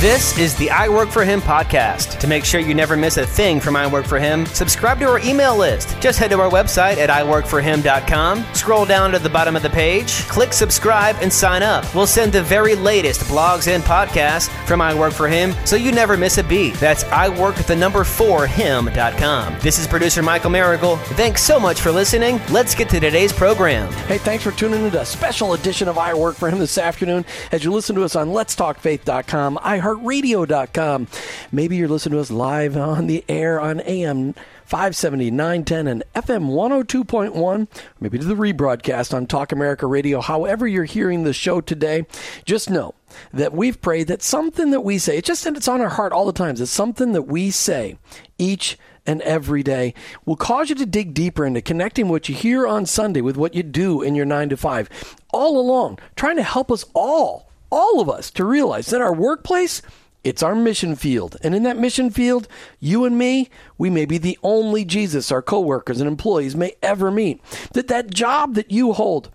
This is the I Work for Him podcast. To make sure you never miss a thing from I Work for Him, subscribe to our email list. Just head to our website at iworkforhim.com, scroll down to the bottom of the page, click subscribe, and sign up. We'll send the very latest blogs and podcasts from I Work for Him so you never miss a beat. That's iwork the number 4 him.com. This is producer Michael Miracle. Thanks so much for listening. Let's get to today's program. Hey, thanks for tuning in to a special edition of I Work for Him this afternoon as you listen to us on letstalkfaith.com, iHeartRadio.com. Maybe you're listening to us live on the air on AM 570, 910, and FM 102.1, maybe to the rebroadcast on Talk America Radio. However, you're hearing the show today, just know that we've prayed that something that we say, it's just that it's on our heart all the times, it's something that we say each and every day will cause you to dig deeper into connecting what you hear on Sunday with what you do in your 9 to 5 all along trying to help us all all of us to realize that our workplace it's our mission field. And in that mission field, you and me, we may be the only Jesus our coworkers and employees may ever meet. That that job that you hold,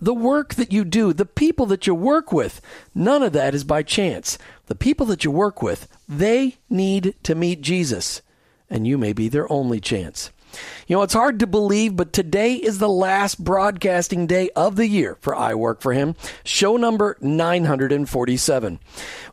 the work that you do, the people that you work with, none of that is by chance. The people that you work with, they need to meet Jesus, and you may be their only chance. You know, it's hard to believe, but today is the last broadcasting day of the year for I Work for Him, show number 947.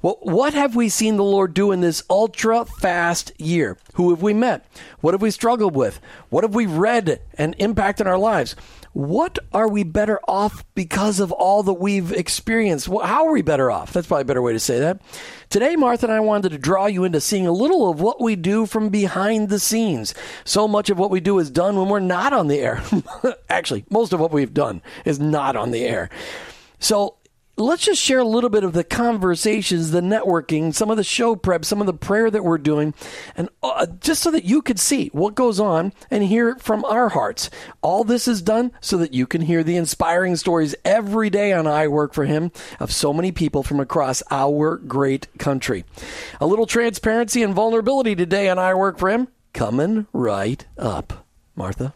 Well, what have we seen the Lord do in this ultra fast year? Who have we met? What have we struggled with? What have we read and impacted our lives? What are we better off because of all that we've experienced? How are we better off? That's probably a better way to say that. Today, Martha and I wanted to draw you into seeing a little of what we do from behind the scenes. So much of what we do is done when we're not on the air. Actually, most of what we've done is not on the air. So let's just share a little bit of the conversations, the networking, some of the show prep, some of the prayer that we're doing, and uh, just so that you could see what goes on and hear it from our hearts. All this is done so that you can hear the inspiring stories every day on I Work for Him of so many people from across our great country. A little transparency and vulnerability today on I Work for Him coming right up. Martha?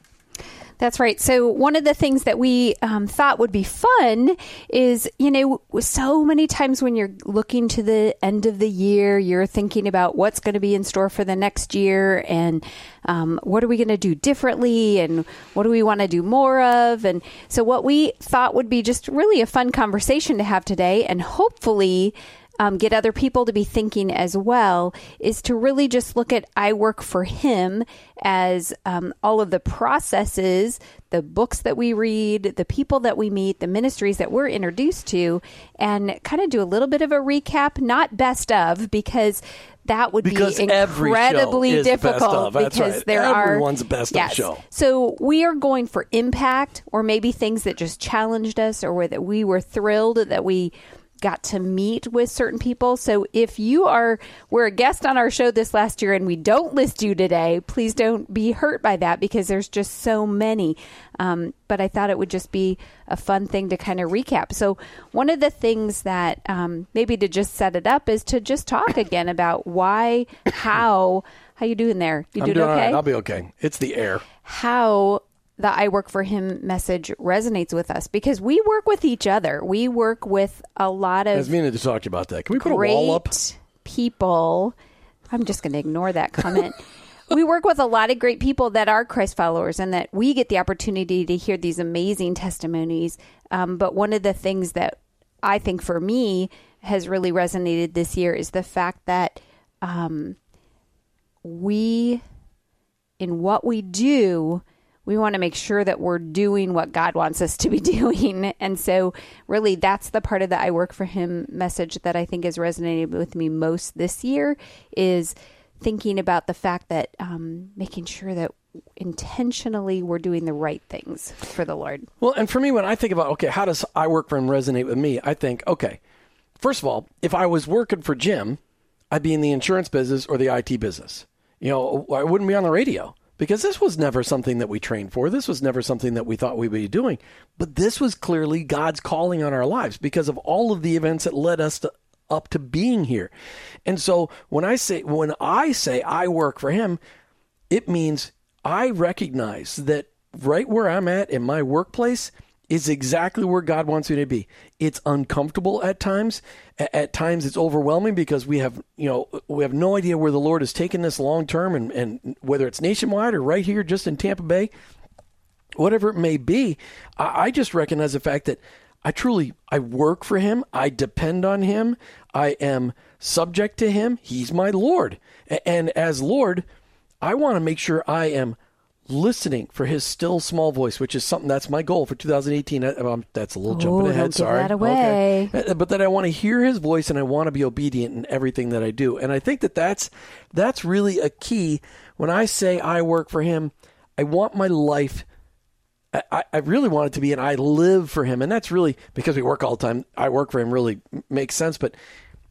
That's right. So, one of the things that we um, thought would be fun is, you know, so many times when you're looking to the end of the year, you're thinking about what's going to be in store for the next year and um, what are we going to do differently and what do we want to do more of. And so, what we thought would be just really a fun conversation to have today and hopefully um, get other people to be thinking as well is to really just look at I work for him as um, all of the processes, the books that we read, the people that we meet, the ministries that we're introduced to, and kind of do a little bit of a recap, not best of, because that would because be incredibly difficult because right. there Everyone's are everyone's best yes. of show. So we are going for impact or maybe things that just challenged us or that we were thrilled that we got to meet with certain people. So if you are were a guest on our show this last year and we don't list you today, please don't be hurt by that because there's just so many. Um, but I thought it would just be a fun thing to kind of recap. So one of the things that um, maybe to just set it up is to just talk again about why, how. How you doing there? You I'm doing, okay? Right. I'll be okay. It's the air. How the I work for him message resonates with us because we work with each other. We work with a lot of I was meaning to talk to you about that. Can we put a wall up? People. I'm just going to ignore that comment. we work with a lot of great people that are Christ followers and that we get the opportunity to hear these amazing testimonies. Um, but one of the things that I think for me has really resonated this year is the fact that um, we, in what we do, we want to make sure that we're doing what God wants us to be doing. And so, really, that's the part of the I work for Him message that I think has resonated with me most this year is thinking about the fact that um, making sure that intentionally we're doing the right things for the Lord. Well, and for me, when I think about, okay, how does I work for Him resonate with me? I think, okay, first of all, if I was working for Jim, I'd be in the insurance business or the IT business. You know, I wouldn't be on the radio because this was never something that we trained for. This was never something that we thought we'd be doing. But this was clearly God's calling on our lives because of all of the events that led us to, up to being here. And so when I say when I say I work for him, it means I recognize that right where I'm at in my workplace is exactly where God wants you to be. It's uncomfortable at times. At times it's overwhelming because we have, you know, we have no idea where the Lord is taking this long term and, and whether it's nationwide or right here just in Tampa Bay, whatever it may be. I, I just recognize the fact that I truly I work for him, I depend on him, I am subject to him. He's my Lord. And as Lord, I want to make sure I am listening for his still small voice, which is something that's my goal for 2018. Um, that's a little jumping ahead. don't give Sorry. that away. Okay. Uh, But that I want to hear his voice and I want to be obedient in everything that I do. And I think that that's that's really a key. When I say I work for him, I want my life. I, I really want it to be, and I live for him. And that's really because we work all the time. I work for him really makes sense. But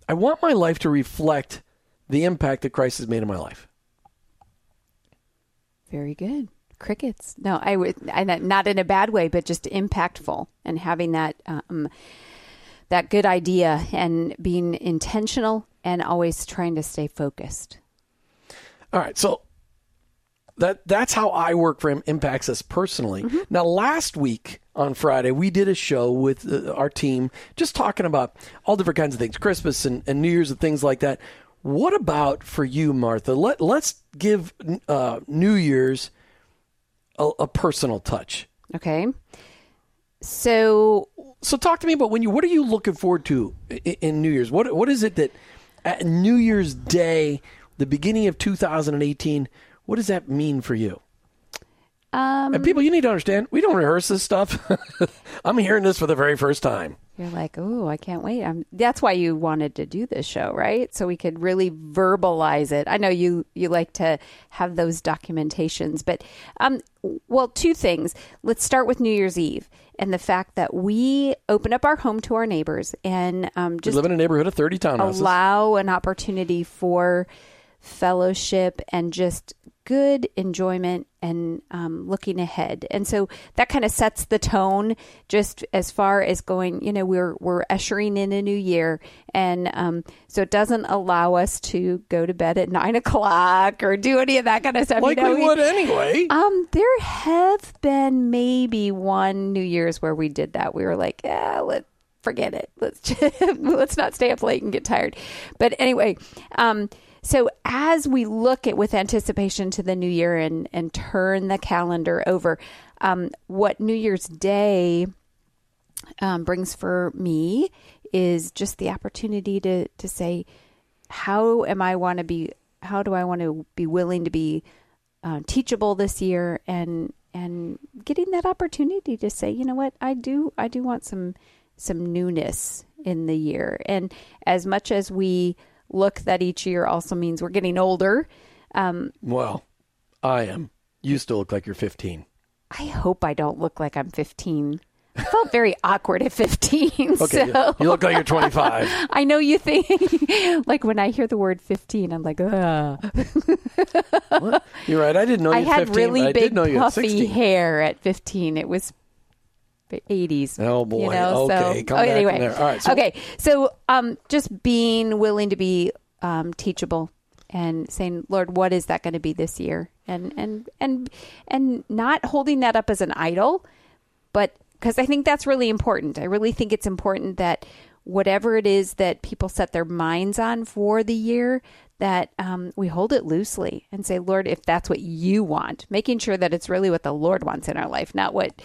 I want my life to reflect the impact that Christ has made in my life. Very good. Crickets. No, I would, I, not in a bad way, but just impactful and having that, um, that good idea and being intentional and always trying to stay focused. All right, so that that's how I work for him impacts us personally. Now, last week on Friday, we did a show with uh, our team, just talking about all different kinds of things, Christmas and, and New Year's and things like that. What about for you, Martha? Let let's give uh, New Year's a, a personal touch. Okay. So So, talk to me about when you. What are you looking forward to in, in New Year's? What what is it that at New Year's Day, the beginning of 2018, what does that mean for you? Um, And people, you need to understand, we don't rehearse this stuff. I'm hearing this for the very first time. you're like, oh, I can't wait. I'm, that's why you wanted to do this show, right? So we could really verbalize it. I know you you like to have those documentations, but um, well, two things. Let's start with New Year's Eve and the fact that we open up our home to our neighbors and um, We just live in a neighborhood of 30 townhouses. allow an opportunity for fellowship and just good enjoyment and um, looking ahead. And so that kind of sets the tone just as far as going, you know, we're, we're ushering in a new year. And um, so it doesn't allow us to go to bed at nine o'clock or do any of that kind of stuff. like you know, we would anyway. um, there have been maybe one New Year's where we did that. We were like, yeah, let's forget it. Let's just, let's not stay up late and get tired. But anyway, um, so as we look at with anticipation to the new year and and turn the calendar over, um, what New Year's Day um, brings for me is just the opportunity to to say, how am I want to be? How do I want to be willing to be uh, teachable this year and and getting that opportunity to say, you know what, I do I do want some some newness in the year. And as much as we look that each year also means we're getting older, um, well, I am. You still look like you're 15. I hope I don't look like I'm 15. I felt very awkward at 15. Okay, so you look like you're 25. I know you think, like when I hear the word 15, I'm like, ugh. You're right. I didn't know you I had 15, really big did know you had puffy 16. hair at 15. It was 80s. Oh, boy. You know, Okay, so come oh, back anyway. All right, so- okay, so um, just being willing to be um, teachable and saying, Lord, what is that going to be this year? And and and and not holding that up as an idol, but because I think that's really important. I really think it's important that whatever it is that people set their minds on for the year, that um, we hold it loosely and say, Lord, if that's what you want, making sure that it's really what the Lord wants in our life, not what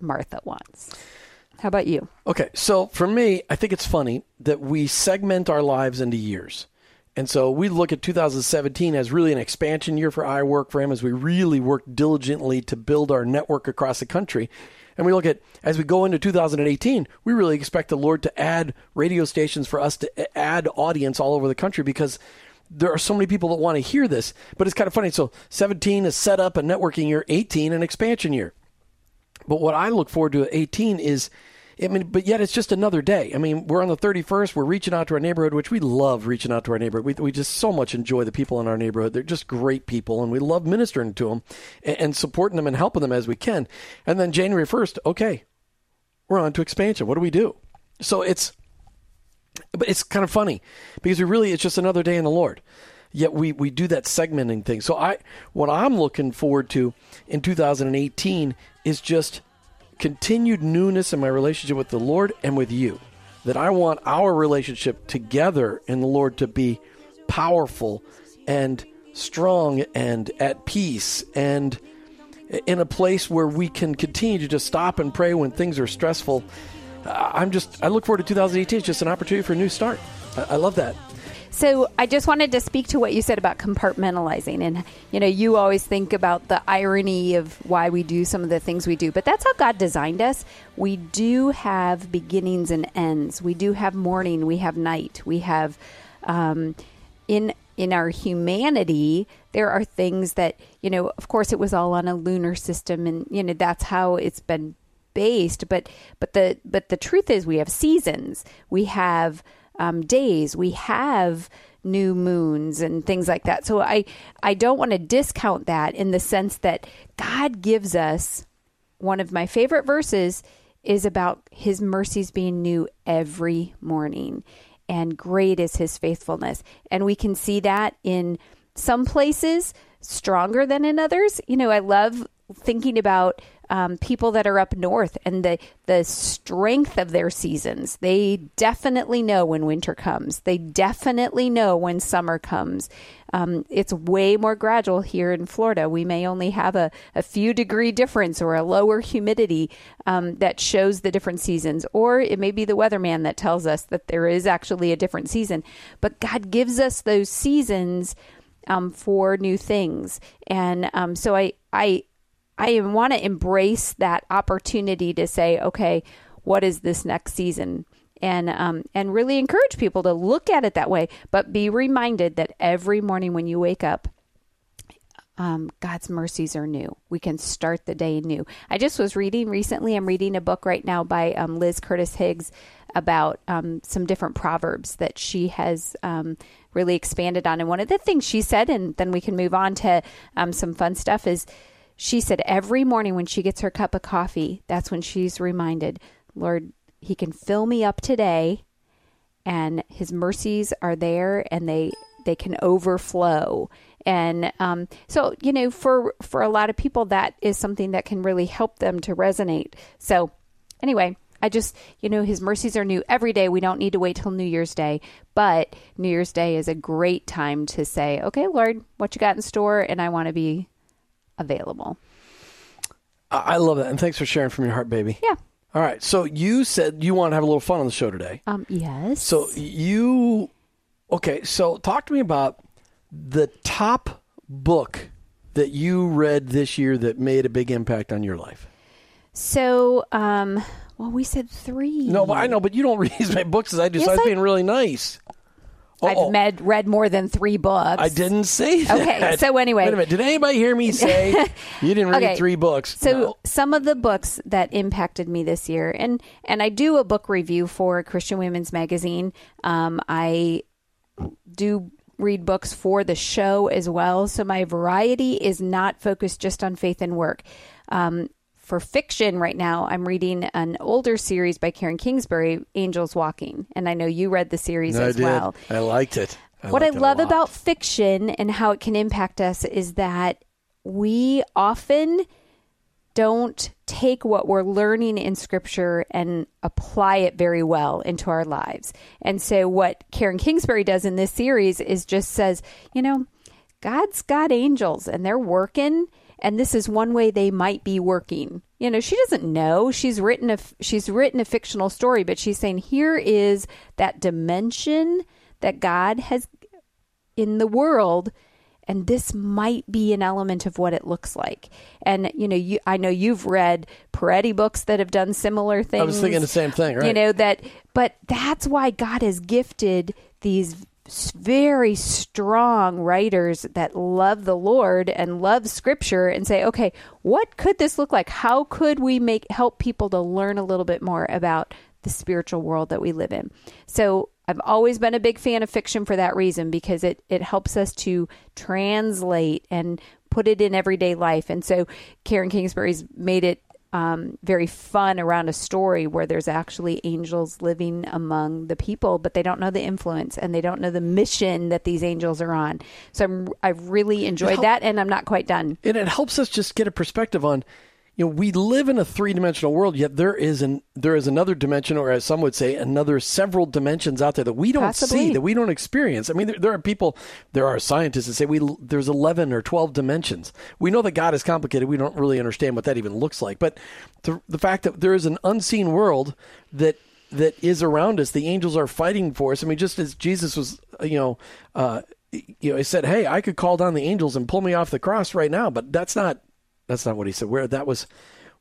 Martha wants. How about you? Okay, so for me, I think it's funny that we segment our lives into years. And so we look at 2017 as really an expansion year for I Work for Him as we really work diligently to build our network across the country. And we look at, as we go into 2018, we really expect the Lord to add radio stations for us to add audience all over the country because there are so many people that want to hear this. But it's kind of funny. So 17 is set up a networking year, 18 an expansion year. But what I look forward to at 18 is, I mean, but yet it's just another day. I mean, we're on the 31st. We're reaching out to our neighborhood, which we love reaching out to our neighborhood. We, we just so much enjoy the people in our neighborhood. They're just great people, and we love ministering to them and, and supporting them and helping them as we can. And then January 1st, okay, we're on to expansion. What do we do? So it's, but it's kind of funny because we really, it's just another day in the Lord yet we, we do that segmenting thing. So I what I'm looking forward to in 2018 is just continued newness in my relationship with the Lord and with you. That I want our relationship together in the Lord to be powerful and strong and at peace and in a place where we can continue to just stop and pray when things are stressful. Uh, I'm just, I look forward to 2018. It's just an opportunity for a new start. I love that. So I just wanted to speak to what you said about compartmentalizing. And, you know, you always think about the irony of why we do some of the things we do, but that's how God designed us. We do have beginnings and ends. We do have morning, we have night, we have, um, in in our humanity, there are things that, you know, of course it was all on a lunar system and, you know, that's how it's been based. But, but the, but the truth is we have seasons, we have um, days, we have new moons and things like that. So I, I don't want to discount that in the sense that God gives us one of my favorite verses is about his mercies being new every morning and great is his faithfulness. And we can see that in some places stronger than in others. You know, I love thinking about um, people that are up north and the the strength of their seasons. They definitely know when winter comes. They definitely know when summer comes. Um, it's way more gradual here in Florida. We may only have a, a few degree difference or a lower humidity um, that shows the different seasons, or it may be the weatherman that tells us that there is actually a different season. But God gives us those seasons um, for new things, and um, so I I I want to embrace that opportunity to say, okay, what is this next season? And um, and really encourage people to look at it that way, but be reminded that every morning when you wake up, um, God's mercies are new. We can start the day new. I just was reading recently. I'm reading a book right now by um, Liz Curtis Higgs about um, some different proverbs that she has um, really expanded on. And one of the things she said, and then we can move on to um, some fun stuff, is she said every morning when she gets her cup of coffee, that's when she's reminded, Lord, He can fill me up today, and His mercies are there, and they they can overflow. And um, so, you know, for for a lot of people, that is something that can really help them to resonate. So, anyway. I just, you know, his mercies are new every day. We don't need to wait till New Year's Day, but New Year's Day is a great time to say, okay, Lord, what you got in store? And I want to be available. I love that. And thanks for sharing from your heart, baby. Yeah. All right. So you said you want to have a little fun on the show today. Um, yes. So you, okay. So talk to me about the top book that you read this year that made a big impact on your life. So, um, well, we said three. No, but I know, but you don't read as many books as I do. Yes, so I was I- being really nice. I've Uh-oh. med- read more than three books. I didn't say that. Okay, so anyway. Wait a minute. Did anybody hear me say you didn't read Okay, three books? So No. some of the books that impacted me this year, and and I do a book review for Christian Women's Magazine. Um, I do read books for the show as well, so my variety is not focused just on faith and work. Um, for fiction right now, I'm reading an older series by Karen Kingsbury, Angels Walking, and I know you read the series I as did. well I liked it. I what I liked it love about fiction and how it can impact us is that we often don't take what we're learning in scripture and apply it very well into our lives. And so what Karen Kingsbury does in this series is just says, you know, God's got angels and they're working and this is one way they might be working. You know, she doesn't know. She's written a she's written a fictional story, but she's saying here is that dimension that God has in the world and this might be an element of what it looks like. And you know, you I know you've read Peretti books that have done similar things. I was thinking the same thing, right? You know that but that's why God has gifted these very strong writers that love the Lord and love scripture and say, "Okay, what could this look like? How could we make help people to learn a little bit more about the spiritual world that we live in?" So, I've always been a big fan of fiction for that reason because it it helps us to translate and put it in everyday life. And so Karen Kingsbury's made it um, very fun around a story where there's actually angels living among the people, but they don't know the influence and they don't know the mission that these angels are on. So I'm, I've really enjoyed help- that, and I'm not quite done. and it helps us just get a perspective on you know, we live in a three dimensional world, yet there is an there is another dimension, or as some would say, another several dimensions out there that we don't Possibly. see, that we don't experience. I mean, there, there are people, there are scientists that say we there's eleven or twelve dimensions. We know that God is complicated. We don't really understand what that even looks like. But the the fact that there is an unseen world that that is around us, the angels are fighting for us. I mean, just as Jesus was, you know. Uh, you know, he said, "Hey, I could call down the angels and pull me off the cross right now," but that's not that's not what he said. Where that was,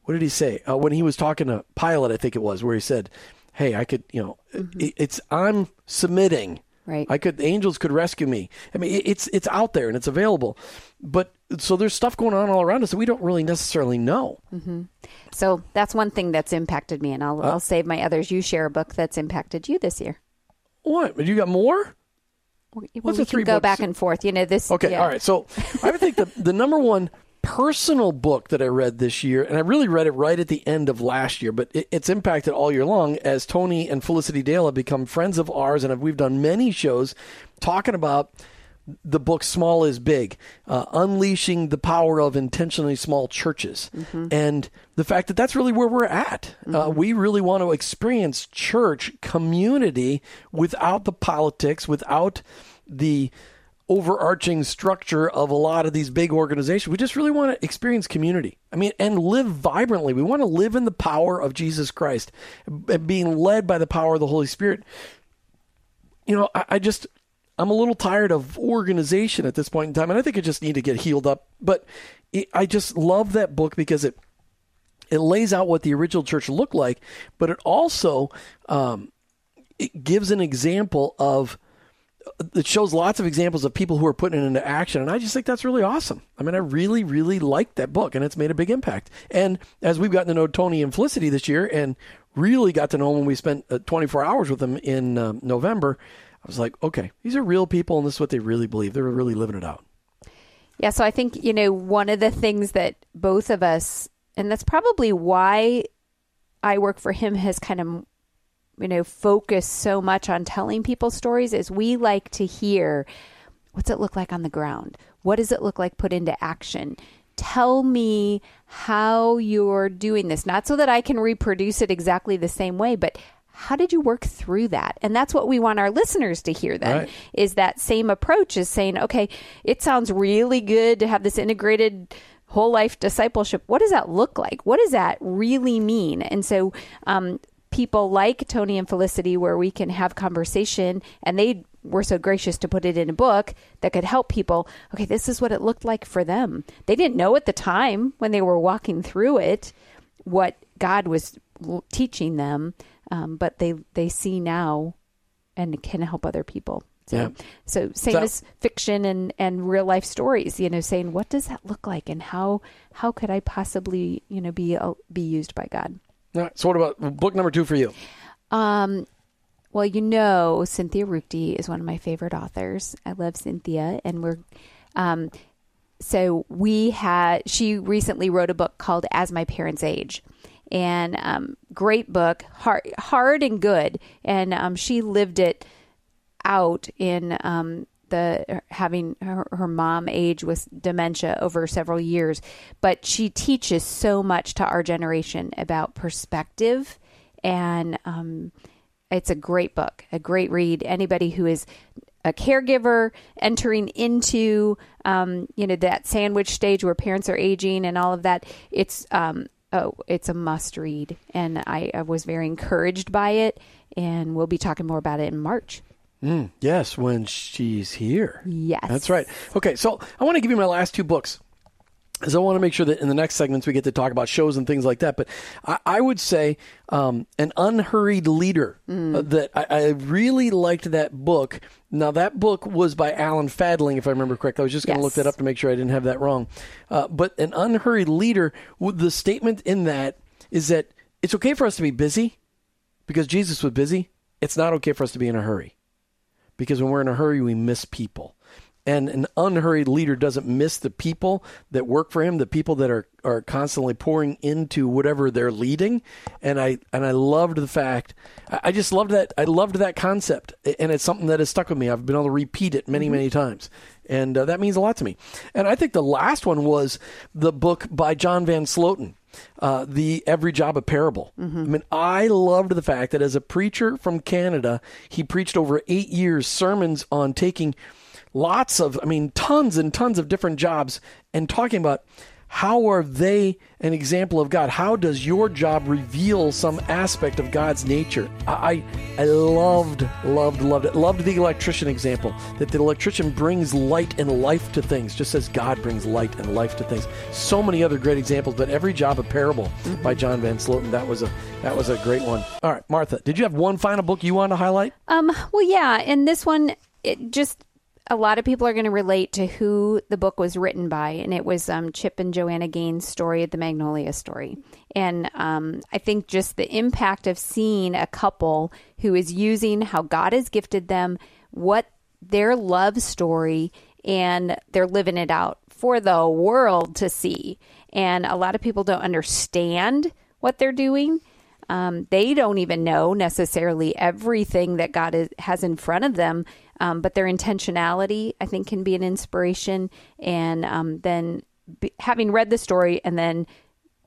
what did he say? Uh, when he was talking to Pilate, I think it was, where he said, "Hey, I could, you know, it, it's I'm submitting. Right. I could, the angels could rescue me. I mean, it, it's it's out there and it's available, but so there's stuff going on all around us that we don't really necessarily know. So that's one thing that's impacted me, and I'll, Uh. I'll save my others. You share a book that's impacted you this year. What? You got more? Well, What's we the three can go books? back and forth. You know this. Okay, yeah. all right. So I would think the the number one personal book that I read this year, and I really read it right at the end of last year, but it, it's impacted all year long as Tony and Felicity Dale have become friends of ours, and we've done many shows talking about the book Small is Big, uh, unleashing the power of intentionally small churches. And the fact that that's really where we're at. Uh, we really want to experience church community without the politics, without the overarching structure of a lot of these big organizations. We just really want to experience community. I mean, and live vibrantly. We want to live in the power of Jesus Christ and being led by the power of the Holy Spirit. You know, I, I just, I'm a little tired of organization at this point in time, and I think I just need to get healed up. But it, I just love that book because it it lays out what the original church looked like, but it also um, it gives an example of it shows lots of examples of people who are putting it into action and i just think that's really awesome. I mean i really really like that book and it's made a big impact. And as we've gotten to know tony and felicity this year and really got to know them when we spent uh, 24 hours with them in um, november i was like okay these are real people and this is what they really believe. They're really living it out. Yeah, so I think, you know, one of the things that both of us, and that's probably why I work for him, has kind of, you know, focus so much on telling people stories, is we like to hear what's it look like on the ground? What does it look like put into action? Tell me how you're doing this, not so that I can reproduce it exactly the same way, but how did you work through that? And that's what we want our listeners to hear then Right. is that same approach is saying, okay, it sounds really good to have this integrated whole life discipleship. What does that look like? What does that really mean? And so, um, people like Tony and Felicity, where we can have conversation and they were so gracious to put it in a book that could help people. Okay, this is what it looked like for them. They didn't know at the time when they were walking through it what God was teaching them, um, but they they see now and can help other people. So, Yeah. so same So- as fiction and, and real life stories, you know, saying what does that look like and how how could I possibly you know be uh, be used by God? So what about book number two for you Um, well, you know, Cynthia Ruchti is one of my favorite authors. I love Cynthia, and we're, um, so we had. She recently wrote a book called "As My Parents Age," and um, great book, hard, hard and good. And um, she lived it out in um, the having her, her mom age with dementia over several years but she teaches so much to our generation about perspective and um, it's a great book a great read. Anybody who is a caregiver entering into um, you know that sandwich stage where parents are aging and all of that it's um, oh it's a must read. And I, I was very encouraged by it and we'll be talking more about it in march Mm, yes, when she's here. Yes. That's right. Okay, so I want to give you my last two books. Because I want to make sure that in the next segments we get to talk about shows and things like that. But I, I would say um, An Unhurried Leader. uh, that I, I really liked that book. Now, that book was by Alan Fadling, if I remember correctly. I was just going to look that up to make sure I didn't have that wrong. Uh, but An Unhurried Leader, the statement in that is that it's okay for us to be busy because Jesus was busy. It's not okay for us to be in a hurry because when we're in a hurry, we miss people. And an unhurried leader doesn't miss the people that work for him, the people that are, are constantly pouring into whatever they're leading. And I and I loved the fact I just loved that I loved that concept. And it's something that has stuck with me. I've been able to repeat it many, many times. And uh, that means a lot to me. And I think the last one was the book by John Van Sloten uh, the Every Job a Parable. Mm-hmm. I mean, I loved the fact that as a preacher from Canada, he preached over eight years sermons on taking lots of, I mean, tons and tons of different jobs and talking about how are they an example of God? How does your job reveal some aspect of God's nature? I, I loved, loved, loved it. Loved the electrician example that the electrician brings light and life to things, just as God brings light and life to things. So many other great examples, but every job a parable mm-hmm. by John Van Sloten. That was a that was a great one. All right, Martha, did you have one final book you wanted to highlight? Um, well, yeah, and this one it just a lot of people are going to relate to who the book was written by, and it was um, Chip and Joanna Gaines' story, the Magnolia story. And um, I think just the impact of seeing a couple who is using how God has gifted them, what their love story, and they're living it out for the world to see. And a lot of people don't understand what they're doing. Um, they don't even know necessarily everything that God is, has in front of them um, but their intentionality, I think, can be an inspiration. And um, then be, having read the story and then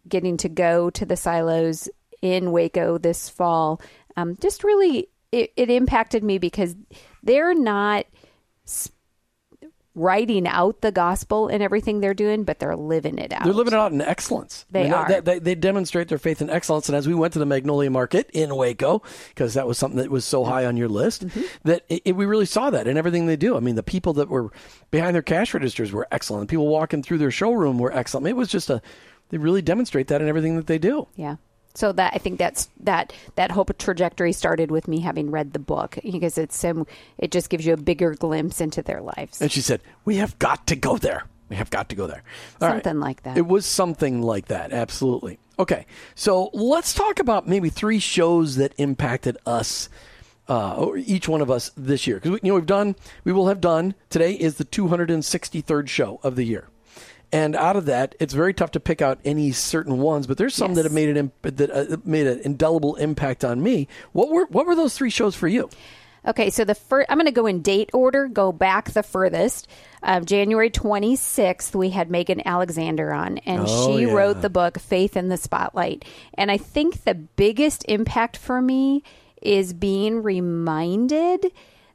getting to go to the silos in Waco this fall, um, just really it, it impacted me because they're not. Sp- writing out the gospel and everything they're doing, but they're living it out. They're living it out in excellence. They I mean, are. They, they, demonstrate their faith in excellence. And as we went to the Magnolia Market in Waco, because that was something that was so high on your list, mm-hmm. that it, it, we really saw that in everything they do. I mean, the people that were behind their cash registers were excellent. The people walking through their showroom were excellent. It was just a, they really demonstrate that in everything that they do. Yeah. So that I think that's that that hope trajectory started with me having read the book because it's some it just gives you a bigger glimpse into their lives. And she said, "We have got to go there. We have got to go there." All something right. like that. It was something like that. Absolutely. Okay, so let's talk about maybe three shows that impacted us. Uh, each one of us this year, because you know we've done, we will have done. Today is the 263rd show of the year. And out of that, it's very tough to pick out any certain ones, but there's some yes. that have made an that uh, made an indelible impact on me. What were what were those three shows for you? Okay, so the first, I'm going to go in date order, go back the furthest. Uh, January 26th, we had Megan Alexander on, and oh, she yeah. wrote the book Faith in the Spotlight. And I think the biggest impact for me is being reminded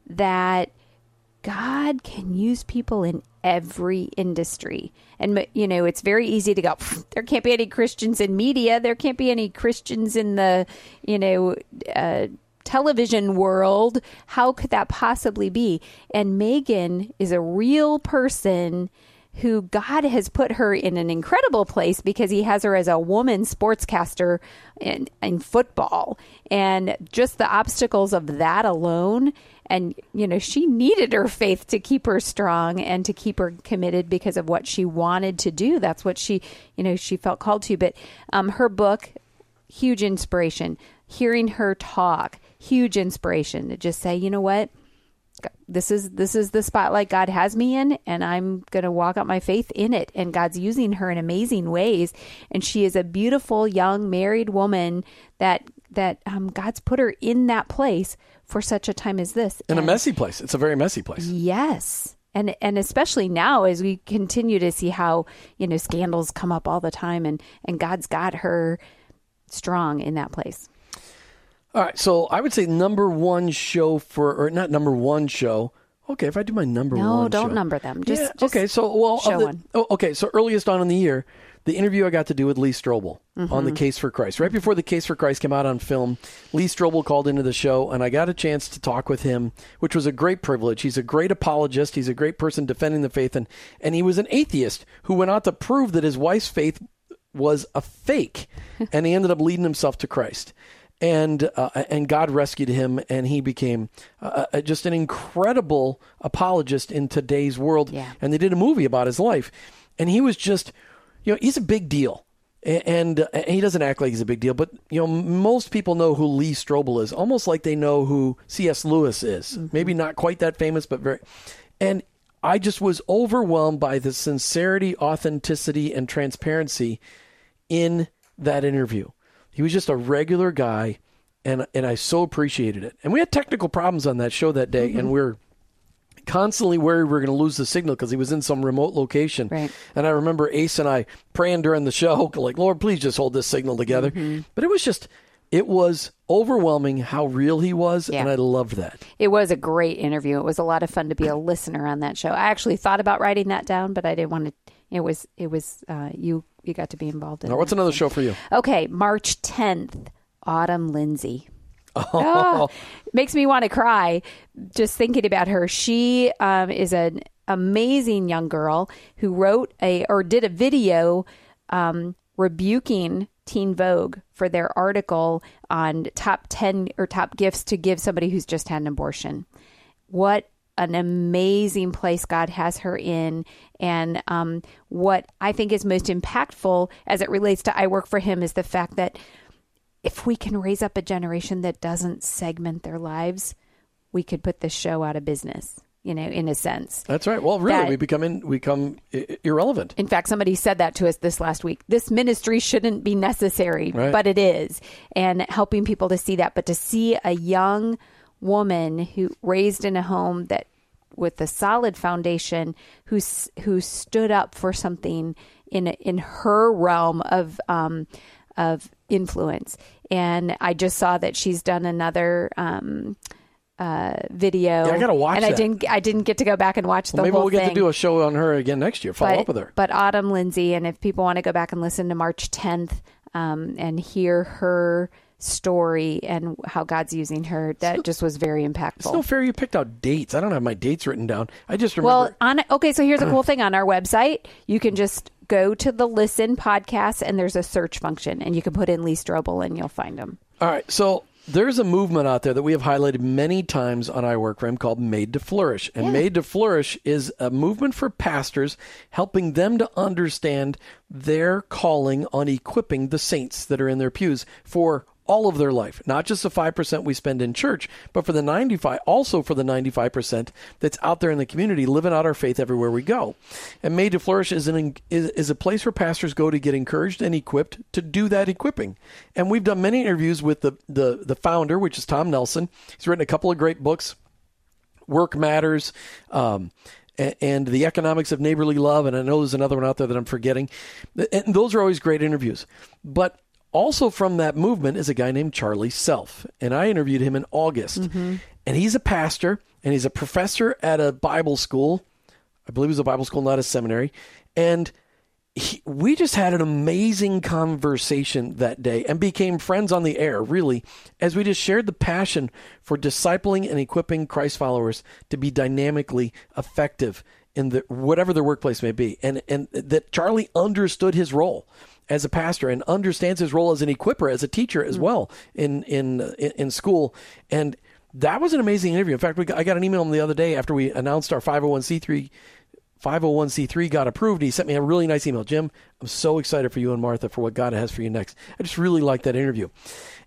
that God can use people in every industry. And, you know, it's very easy to go, there can't be any Christians in media. There can't be any Christians in the, you know, uh, television world. How could that possibly be? And Megan is a real person who God has put her in an incredible place because he has her as a woman sportscaster in, in football. And just the obstacles of that alone and you know she needed her faith to keep her strong and to keep her committed because of what she wanted to do. That's what she you know she felt called to. But um, her book huge inspiration. Hearing her talk huge inspiration to just say you know what? This is this is the spotlight God has me in and I'm going to walk out my faith in it. And God's using her in amazing ways. And she is a beautiful young married woman that that um, God's put her in that place for such a time as this. In and, a messy place. It's a very messy place. Yes. And and especially now as we continue to see how, you know, scandals come up all the time and and God's got her strong in that place. All right, so I would say number one show for, or not number one show. Okay, if I do my number no, one, no, don't number them. Just, yeah, just okay. So well, show the, one. Oh, okay, so earliest on in the year, the interview I got to do with Lee Strobel mm-hmm. on the Case for Christ. Right before the Case for Christ came out on film, Lee Strobel called into the show, and I got a chance to talk with him, which was a great privilege. He's a great apologist. He's a great person defending the faith, and and he was an atheist who went out to prove that his wife's faith was a fake, and he ended up leading himself to Christ and uh, and God rescued him, and he became uh, uh, just an incredible apologist in today's world. Yeah. And they did a movie about his life, and he was just, you know, he's a big deal, and, uh, and he doesn't act like he's a big deal, but you know, most people know who Lee Strobel is, almost like they know who C.S. Lewis is. Mm-hmm. Maybe not quite that famous, but very, and I just was overwhelmed by the sincerity, authenticity, and transparency in that interview. He was just a regular guy, and and I so appreciated it. And we had technical problems on that show that day, and we're constantly worried we were going to lose the signal because he was in some remote location. Right. And I remember Ace and I praying during the show, like, Lord, please just hold this signal together. But it was just, it was overwhelming how real he was, Yeah. and I loved that. It was a great interview. It was a lot of fun to be a listener on that show. I actually thought about writing that down, but I didn't want to. It was it was uh, you you got to be involved in. Now, what's another show for you? Okay, March tenth, Autumn Lindsay. Ah, makes me want to cry just thinking about her. She um, is an amazing young girl who wrote a or did a video um, rebuking Teen Vogue for their article on top ten or top gifts to give somebody who's just had an abortion. What an amazing place God has her in. And um, what I think is most impactful as it relates to I Work for Him is the fact that if we can raise up a generation that doesn't segment their lives, we could put this show out of business, you know, in a sense. That's right. Well, really, That- we become in, we become i- irrelevant. In fact, somebody said that to us this last week. This ministry shouldn't be necessary, Right. but it is. And helping people to see that, but to see a young woman who raised in a home that with a solid foundation who who stood up for something in in her realm of um, of influence. And I just saw that she's done another um, uh, video. Yeah, I gotta watch And I didn't I didn't get to go back and watch the Well, maybe whole we'll get thing to do a show on her again next year. Follow but, up with her. But Autumn Lindsay, and if people want to go back and listen to March 10th um, and hear her story and how God's using her, that just was very impactful. It's no fair you picked out dates. I don't have my dates written down. I just remember. well, on okay, so here's a cool thing on our website. You can just go to the listen podcast, and there's a search function, and you can put in Lee Strobel, and you'll find them. All right, so there's a movement out there that we have highlighted many times on I Work for called Made to Flourish. And Yeah. Made to Flourish is a movement for pastors helping them to understand their calling on equipping the saints that are in their pews for all of their life, not just the 5% we spend in church, but for the 95 also for the 95% that's out there in the community living out our faith everywhere we go. And Made to Flourish is an is, is a place where pastors go to get encouraged and equipped to do that equipping. And we've done many interviews with the the the founder, which is Tom Nelson. He's written a couple of great books. Work Matters, um, and The Economics of Neighborly Love. And I know there's another one out there that I'm forgetting. And those are always great interviews. But also from that movement is a guy named Charlie Self. And I interviewed him in August. Mm-hmm. And he's a pastor and he's a professor at a Bible school. I believe it was a Bible school, not a seminary. And he, we just had an amazing conversation that day and became friends on the air, really, as we just shared the passion for discipling and equipping Christ followers to be dynamically effective in the, whatever their workplace may be. And, and that Charlie understood his role as a pastor and understands his role as an equipper, as a teacher as mm. well in, in, in, school. And that was an amazing interview. In fact, we got, I got an email the other day after we announced our 501c3 501c3 got approved. He sent me a really nice email. Jim, I'm so excited for you and Martha for what God has for you next. I just really like that interview.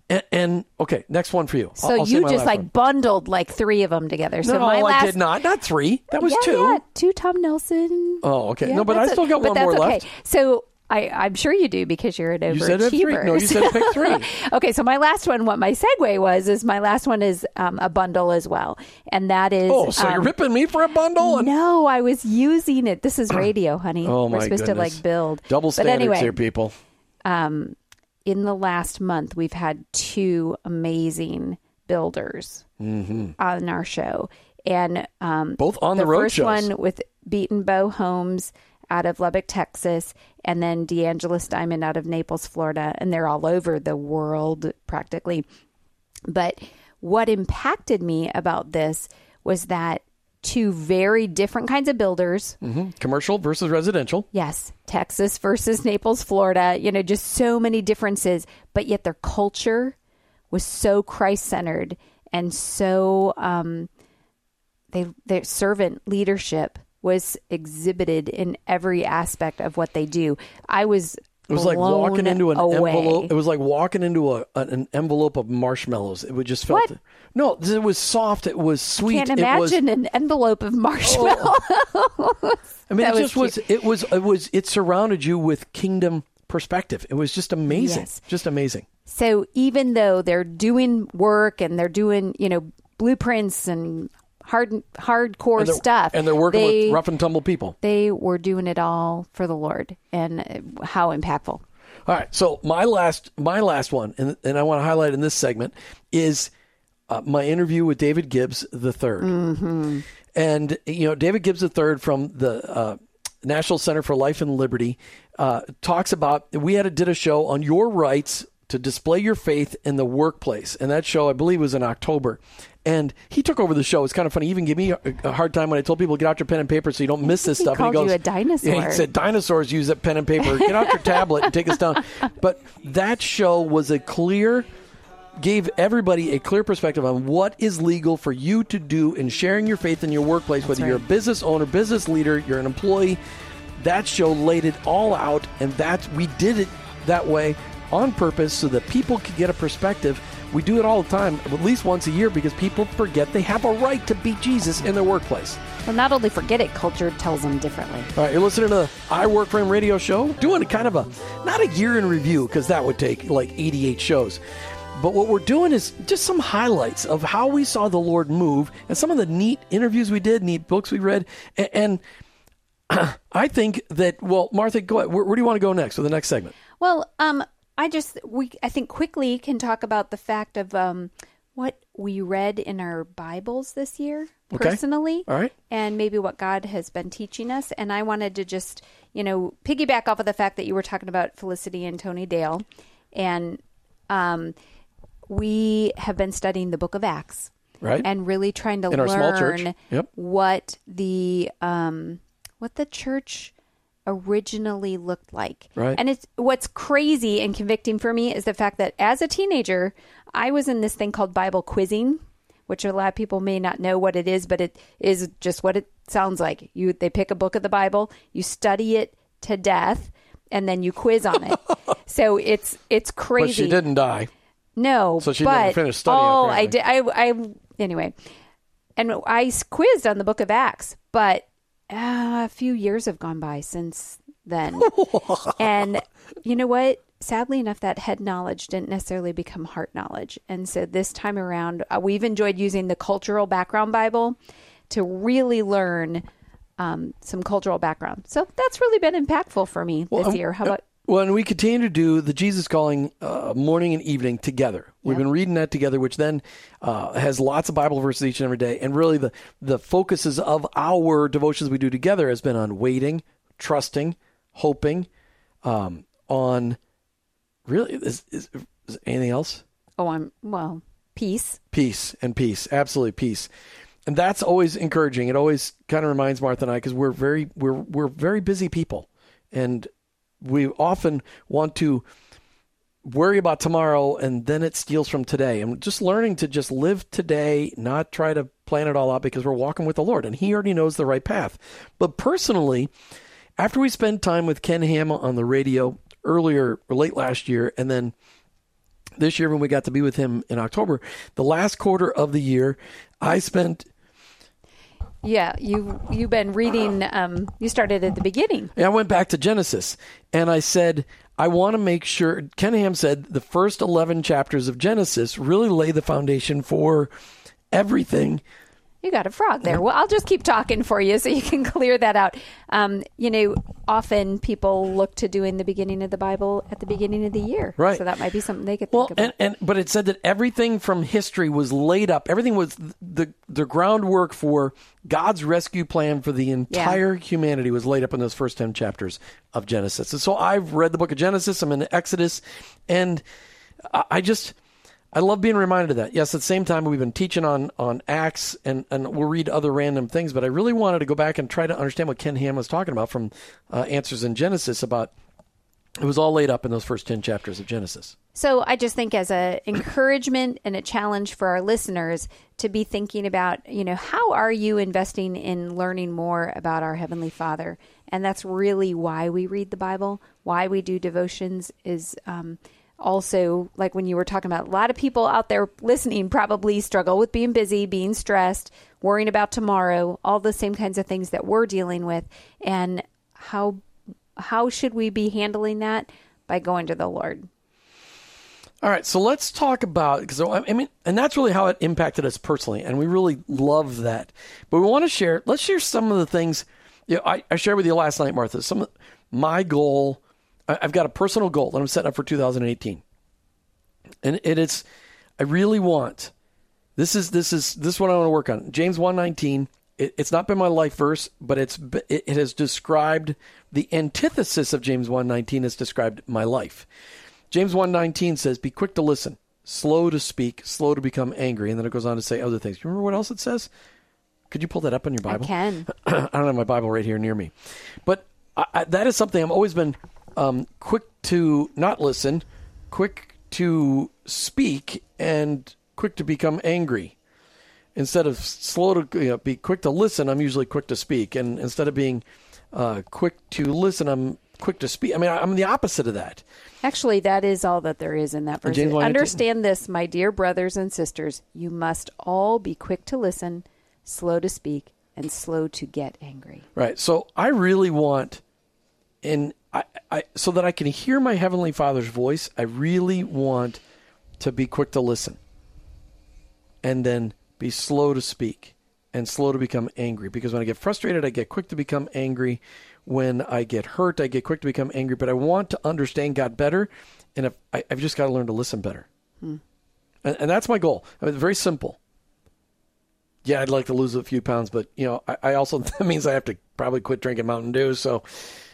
And, and okay, next one for you. So I'll- I'll you just like one. bundled like three of them together. So no, my last I did not. Not three. That was yeah, two. yeah, two Tom Nelson. Oh, okay. Yeah, no, but I still got one more okay. left. So I, I'm sure you do because you're an overachiever. You said three. No, you said pick three. okay, so my last one, what my segue was, is my last one is um, a bundle as well, and that is. Oh, so you're um, ripping me for a bundle? And, No, I was using it. This is radio, honey. oh, We're my supposed goodness. to like build Double But standards anyway, here, people. um, in the last month, we've had two amazing builders on our show, and um, Both on the, road first shows. one with Betenbough Homes out of Lubbock, Texas, and then DeAngelis Diamond out of Naples, Florida, and they're all over the world practically. But what impacted me about this was that two very different kinds of builders Mhm. Commercial versus residential. Yes, Texas versus Naples, Florida, you know, just so many differences, but yet their culture was so Christ centered and so um, they their servant leadership was exhibited in every aspect of what they do. I was It was like walking into an away. envelope. It was like walking into a, an envelope of marshmallows. It would just felt. What? No, it was soft. It was sweet. Can't it was, imagine an envelope of marshmallow. Oh. I mean, That it was just was. It was. It was. It surrounded you with kingdom perspective. It was just amazing. Yes. Just amazing. So even though they're doing work and they're doing, you know, blueprints and hard hardcore And stuff, and they're working they, with rough and tumble people. they were doing it all for the Lord, and how impactful. All right. So my last, my last one, and, and I want to highlight in this segment is uh, my interview with David Gibbs the 3rd Mm-hmm. And you know, David Gibbs the third from the uh, National Center for Life and Liberty uh, talks about we had a, did a show on your rights to display your faith in the workplace, and that show I believe was in October. And he took over the show. It's kind of funny. He even gave me a, a hard time when I told people get out your pen and paper so you don't miss this He stuff. called and he you goes, a dinosaur. Yeah, he said dinosaurs use that pen and paper. Get out your tablet and take us down. But that show was a clear, gave everybody a clear perspective on what is legal for you to do in sharing your faith in your workplace, whether you're a business owner, business leader, you're an employee. That show laid it all out, and that we did it that way on purpose so that people could get a perspective. We do it all the time, at least once a year, because people forget they have a right to beat Jesus in their workplace. Well, not only forget it, culture tells them differently. All right, you're listening to the I Work for Him radio show, doing kind of a, not a year in review, because that would take like 88 shows. But what we're doing is just some highlights of how we saw the Lord move and some of the neat interviews we did, neat books we read. And, I think that, well, Martha, go ahead. Where, where do you want to go next with the next segment? Well, um, I just we I think quickly can talk about the fact of um, what we read in our Bibles this year Okay. personally, All right. and maybe what God has been teaching us. And I wanted to just you know piggyback off of the fact that you were talking about Felicity and Tony Dale, and um, we have been studying the Book of Acts, Right. and really trying to In our small church. learn Yep. what the um, what the church originally looked like. Right. And it's what's crazy and convicting for me is the fact that as a teenager, I was in this thing called Bible quizzing, which a lot of people may not know what it is, but it is just what it sounds like. You they pick a book of the Bible, you study it to death, and then you quiz on it. so it's it's crazy. But she didn't die. No, So she never finished studying, Oh, I did. I, I anyway, and I quizzed on the Book of Acts, but uh, a few years have gone by since then, and you know what? Sadly enough, that head knowledge didn't necessarily become heart knowledge, and so this time around, uh, we've enjoyed using the Cultural Background Bible to really learn. Um, some cultural background, so that's really been impactful for me this um, year. How uh, about Well, and we continue to do the Jesus Calling uh, morning and evening together. We've been reading that together, which then uh, has lots of Bible verses each and every day. And really, the the focuses of our devotions we do together has been on waiting, trusting, hoping, um, on really is, is, is anything else? oh, I'm well, peace. Peace and peace, absolutely peace, and that's always encouraging. It always kind of reminds Martha and I because we're very we're we're very busy people, and we often want to worry about tomorrow and then it steals from today. And just learning to just live today, not try to plan it all out because we're walking with the Lord and He already knows the right path. But personally, after we spent time with Ken Ham on the radio earlier or late last year, and then this year when we got to be with him in October, the last quarter of the year, I spent Yeah, you you've been reading. Um, you started at the beginning. I went back to Genesis and I said, I want to make sure. Ken Ham said the first 11 chapters of Genesis really lay the foundation for everything. You got a frog there. Well, I'll just keep talking for you so you can clear that out. Um, you know, often people look to doing the beginning of the Bible at the beginning of the year, Right. So that might be something they could Well, think about. and, and but it said that everything from history was laid up. Everything was the the groundwork for God's rescue plan for the entire humanity was laid up in those first ten chapters of Genesis. And so I've read the book of Genesis. I'm in Exodus, and I I just I love being reminded of that. Yes, at the same time we've been teaching on on Acts, and and we'll read other random things. But I really wanted to go back and try to understand what Ken Ham was talking about from uh, Answers in Genesis about It was all laid up in those first 10 chapters of Genesis. So I just think as a encouragement and a challenge for our listeners to be thinking about, you know, how are you investing in learning more about our heavenly Father? And that's really why we read the Bible, why we do devotions is um, also like when you were talking about a lot of people out there listening probably struggle with being busy, being stressed, worrying about tomorrow, all the same kinds of things that we're dealing with and how how should we be handling that by going to the Lord? All right, so let's talk about because I mean, and that's really how it impacted us personally, and we really love that. But we want to share. Let's share some of the things. You know, I, I shared with you last night, Martha. Some of my goal. I've got a personal goal that I'm setting up for 2018, and it is. I really want. This is this is this is what I want to work on. James 119. It, it's not been my life verse, but it's it, it has described the antithesis of James 119 has described my life. James 1:19 says, "Be quick to listen, slow to speak, slow to become angry." And then it goes on to say other things. You remember what else it says? Could you pull that up on your Bible? I can. I don't have my Bible right here near me, but I, I, that is something I've always been um, quick to not listen, quick to speak, and quick to become angry. Instead of slow to you know, be quick to listen, I'm usually quick to speak, and instead of being uh, quick to listen, I'm quick to speak. I mean, I'm the opposite of that. Actually, that is all that there is in that verse. Understand this, my dear brothers and sisters. You must all be quick to listen, slow to speak, and slow to get angry. Right. So I really want, and I, I, so that I can hear my heavenly Father's voice. I really want to be quick to listen, and then be slow to speak, and slow to become angry. Because when I get frustrated, I get quick to become angry. When I get hurt, I get quick to become angry. But I want to understand God better, and if, I, I've just got to learn to listen better. Hmm. And, and that's my goal. I mean, very simple. Yeah, I'd like to lose a few pounds, but you know, I, I also that means I have to probably quit drinking Mountain Dew. So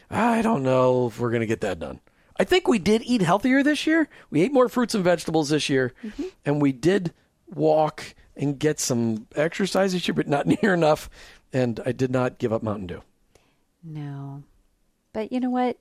I don't know if we're going to get that done. I think we did eat healthier this year. We ate more fruits and vegetables this year, and we did walk and get some exercise this year, but not near enough. And I did not give up Mountain Dew. No. But you know what?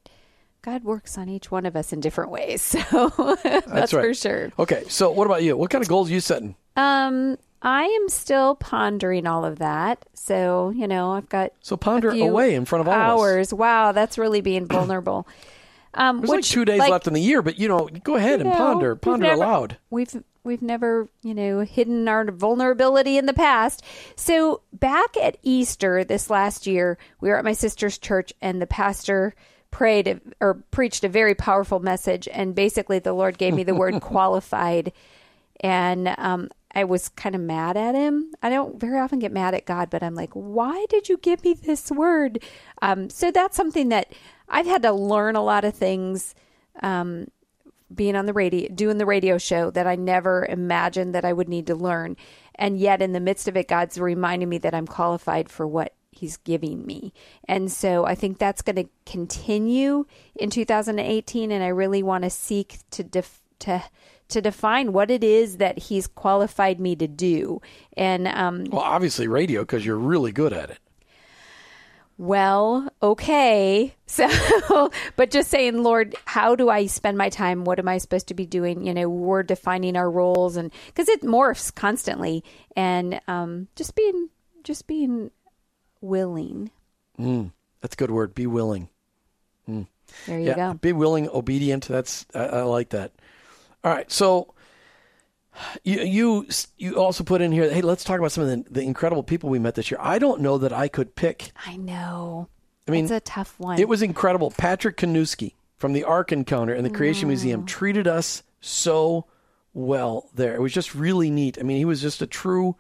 God works on each one of us in different ways. So that's, right. for sure. Okay, so what about you? What kind of goals are you setting? Um, I am still pondering all of that. So, you know, I've got So ponder away in front of all of us. hours. Wow, that's really being vulnerable. Um, There's like which, two days like, left in the year, but you know, go ahead and you know, ponder, we've ponder never- aloud. We've we've never, you know, hidden our vulnerability in the past. So back at Easter this last year, we were at my sister's church and the pastor prayed or preached a very powerful message and basically the Lord gave me the word qualified and um I was kind of mad at him. I don't very often get mad at God, but I'm like, why did you give me this word? Um, so that's something that I've had to learn a lot of things um, being on the radio, doing the radio show that I never imagined that I would need to learn. And yet, in the midst of it, God's reminding me that I'm qualified for what He's giving me. And so I think that's going to continue in 2018. And I really want to seek to def- to to define what it is that He's qualified me to do. And um, Well, obviously radio because you're really good at it. well, okay. So, but just saying, Lord, how do I spend my time? What am I supposed to be doing? You know, we're defining our roles and because it morphs constantly and um, just being, just being willing. That's a good word. Be willing. There you yeah, go. be willing, obedient. That's I, I like that. All right, so you you you also put in here. Hey, let's talk about some of the, the incredible people we met this year. I don't know that I could pick. I know. I mean, it's a tough one. It was incredible. Patrick Kanuski from the Ark Encounter and the Creation Mm. Museum treated us so well there. It was just really neat. I mean, he was just a true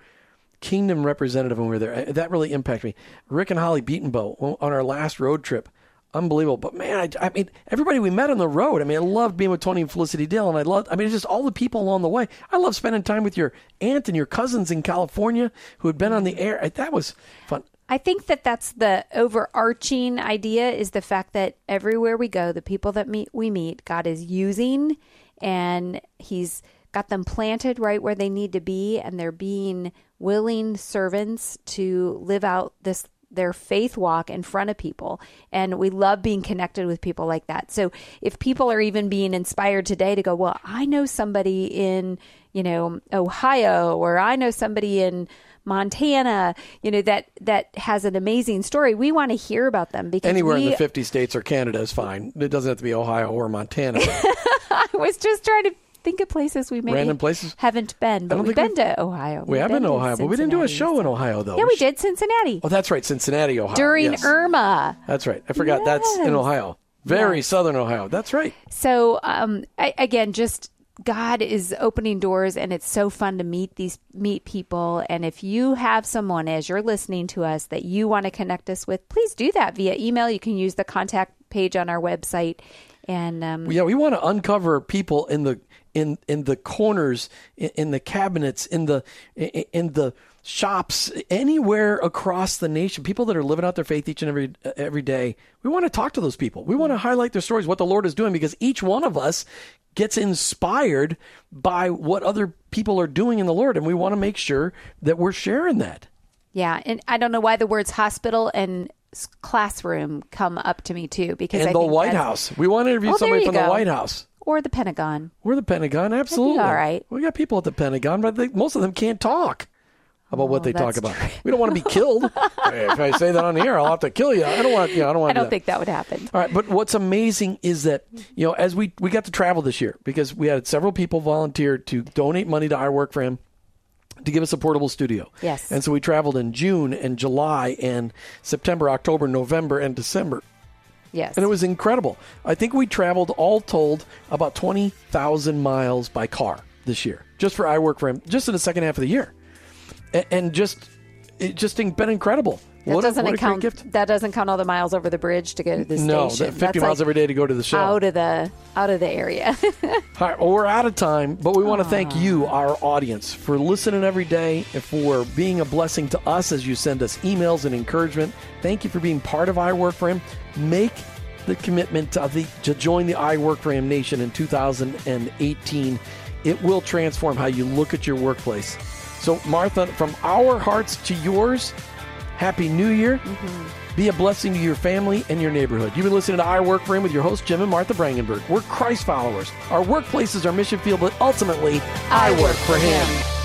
kingdom representative when we were there. That really impacted me. Rick and Holly Betenbough on our last road trip. Unbelievable. But man, I, I mean, everybody we met on the road. I mean, I loved being with Tony and Felicity Dale, and I loved, I mean, just all the people along the way. I love spending time with your aunt and your cousins in California who had been on the mm-hmm. air. That was fun. I think that that's the overarching idea is the fact that everywhere we go, the people that meet we meet, God is using and he's got them planted right where they need to be and they're being willing servants to live out this their faith walk in front of people. And we love being connected with people like that. So if people are even being inspired today to go, well, I know somebody in, you know, Ohio or I know somebody in Montana, you know, that that has an amazing story. We want to hear about them because Anywhere we, in the 50 states or Canada is fine. It doesn't have to be Ohio or Montana. I was just trying to think of places we maybe Random places? haven't been, but we've been to Ohio. we have been to Ohio, but we didn't do a show in Ohio, though. Yeah, we did Cincinnati Oh, that's right. Cincinnati, Ohio. during yes. Irma. That's right. I forgot. That's in Ohio. Very Yes. southern Ohio. That's right. So um, I, again, just God is opening doors, and it's so fun to meet these meet people. And if you have someone as you're listening to us that you want to connect us with, please do that via email. You can use the contact page on our website. And um, Yeah, we want to uncover people in the in in the corners, in, in the cabinets, in the in, the shops, anywhere across the nation. People that are living out their faith each and every every day. We want to talk to those people. We want to highlight their stories, what the Lord is doing, because each one of us gets inspired by what other people are doing in the Lord, and we want to make sure that we're sharing that. yeah, and I don't know why the words hospital and classroom come up to me too, because I the White House. We want to interview Oh, somebody from the. White House. Or the Pentagon. We're the Pentagon, absolutely. all right. We got people at the Pentagon, but they, most of them can't talk about what Oh, they talk about. true. We don't want to be killed. Hey, if I say that on the air, I'll have to kill you. I don't want. You know, I don't want. I do don't that. think that would happen. All right, but what's amazing is that you know, as we we got to travel this year because we had several people volunteer to donate money to our Work for Him to give us a portable studio. Yes. And so we traveled in June and July and September, October, November, and December. Yes, And it was incredible. I think we traveled all told about 20,000 miles by car this year, just for I Work for Him, just in the second half of the year. And, and just, it just been incredible. That what a, doesn't what a count. That doesn't count all the miles over the bridge to go to the No, station. that 50 That's miles like every day to go to the show. out of the out of the area. All right, well, we're out of time, but we want to thank you, our audience, for listening every day and for being a blessing to us as you send us emails and encouragement. Thank you for being part of I Work for Him. Make the commitment to, the, to join the I Work for Him Nation in 2018. It will transform how you look at your workplace. So, Martha, from our hearts to yours, Happy New Year. Mm-hmm. Be a blessing to your family and your neighborhood. You've been listening to I Work for Him with your host, Jim and Martha Brangenberg. We're Christ followers. Our workplace is our mission field, but ultimately, I, work for Him.